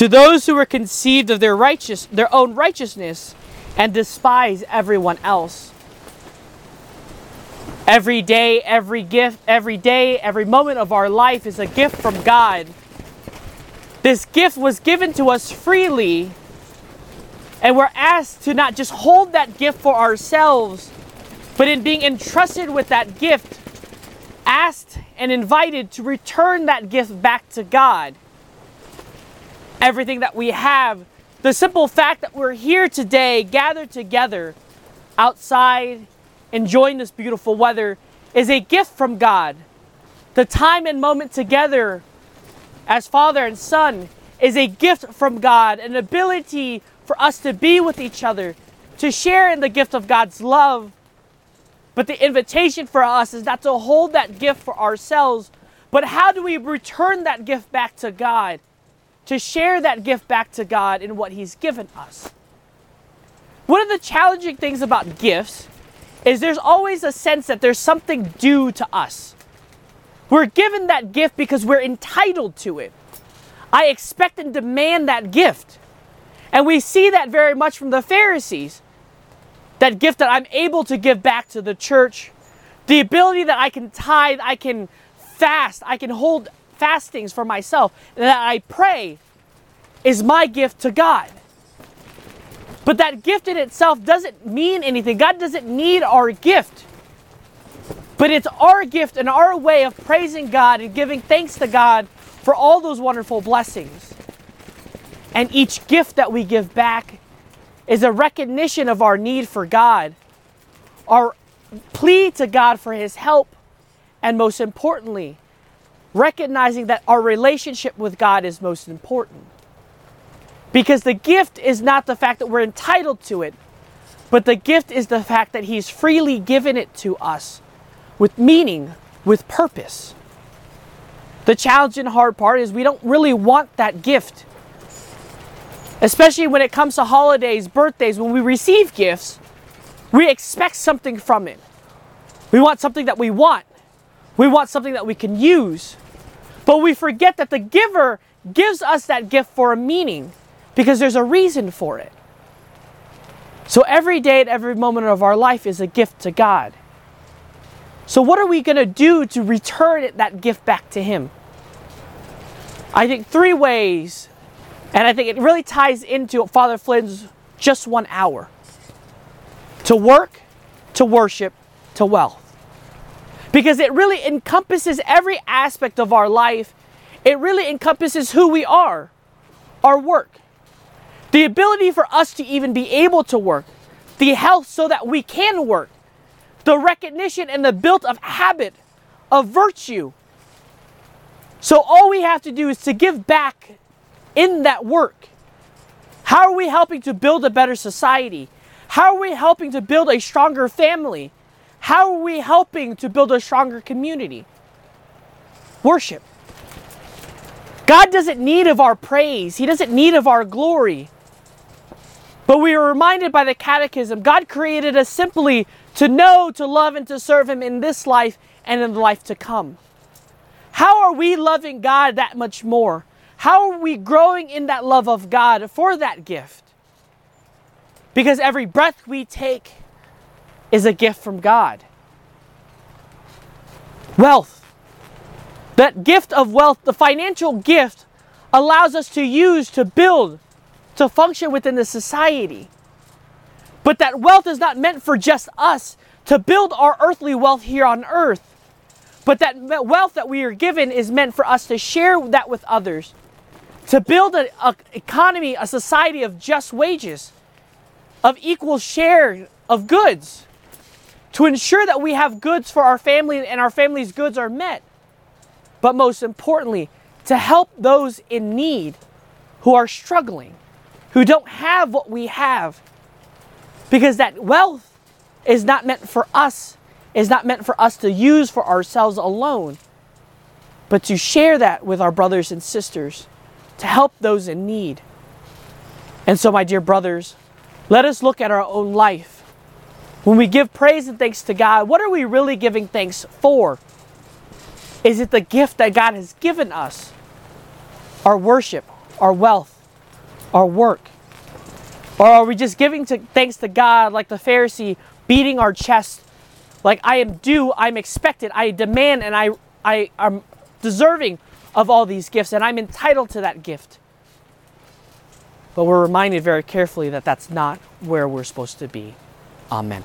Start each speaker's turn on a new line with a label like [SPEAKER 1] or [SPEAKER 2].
[SPEAKER 1] To those who were conceived of their righteous their own righteousness and despise everyone else. Every day, every gift, every day, every moment of our life is a gift from God. This gift was given to us freely, and we're asked to not just hold that gift for ourselves, but in being entrusted with that gift, asked and invited to return that gift back to God. Everything that we have, the simple fact that we're here today, gathered together outside, enjoying this beautiful weather, is a gift from God. The time and moment together as father and son is a gift from God, an ability for us to be with each other, to share in the gift of God's love, but the invitation for us is not to hold that gift for ourselves, but how do we return that gift back to God? To share that gift back to God in what He's given us. One of the challenging things about gifts is there's always a sense that there's something due to us. We're given that gift because we're entitled to it. I expect and demand that gift. And we see that very much from the Pharisees that gift that I'm able to give back to the church, the ability that I can tithe, I can fast, I can hold fastings for myself, that I pray is my gift to God. But that gift in itself doesn't mean anything. God doesn't need our gift. But it's our gift and our way of praising God and giving thanks to God for all those wonderful blessings. And each gift that we give back is a recognition of our need for God, our plea to God for His help, and most importantly, recognizing that our relationship with God is most important. Because the gift is not the fact that we're entitled to it, but the gift is the fact that He's freely given it to us with meaning, with purpose. The challenge and hard part is we don't really want that gift Especially when it comes to holidays, birthdays, when we receive gifts, we expect something from it. We want something that we want. We want something that we can use. But we forget that the giver gives us that gift for a meaning because there's a reason for it. So every day and every moment of our life is a gift to God. So, what are we going to do to return that gift back to Him? I think three ways and I think it really ties into Father Flynn's just one hour to work, to worship, to wealth. Because it really encompasses every aspect of our life. It really encompasses who we are, our work, the ability for us to even be able to work, the health so that we can work, the recognition and the built of habit, of virtue. So all we have to do is to give back in that work? How are we helping to build a better society? How are we helping to build a stronger family? How are we helping to build a stronger community? Worship. God doesn't need of our praise. He doesn't need of our glory. But we are reminded by the catechism God created us simply to know, to love, and to serve Him in this life and in the life to come. How are we loving God that much more? How are we growing in that love of God for that gift? Because every breath we take is a gift from God. Wealth. That gift of wealth, the financial gift, allows us to use to build, to function within the society. But that wealth is not meant for just us to build our earthly wealth here on earth. But that wealth that we are given is meant for us to share that with others, to build an economy, a society of just wages, of equal share of goods, to ensure that we have goods for our family and our family's goods are met. But most importantly, to help those in need who are struggling, who don't have what we have. Because that wealth is not meant for us, is not meant for us to use for ourselves alone, but to share that with our brothers and sisters to help those in need. And so, my dear brothers, let us look at our own life. When we give praise and thanks to God, what are we really giving thanks for? Is it the gift that God has given us? Our worship, our wealth, our work? Or are we just giving to, thanks to God like the Pharisee, beating our chest like I am due, I'm expected, I demand, and I, I am deserving of all these gifts, and I'm entitled to that gift? But we're reminded very carefully that that's not where we're supposed to be. Amen.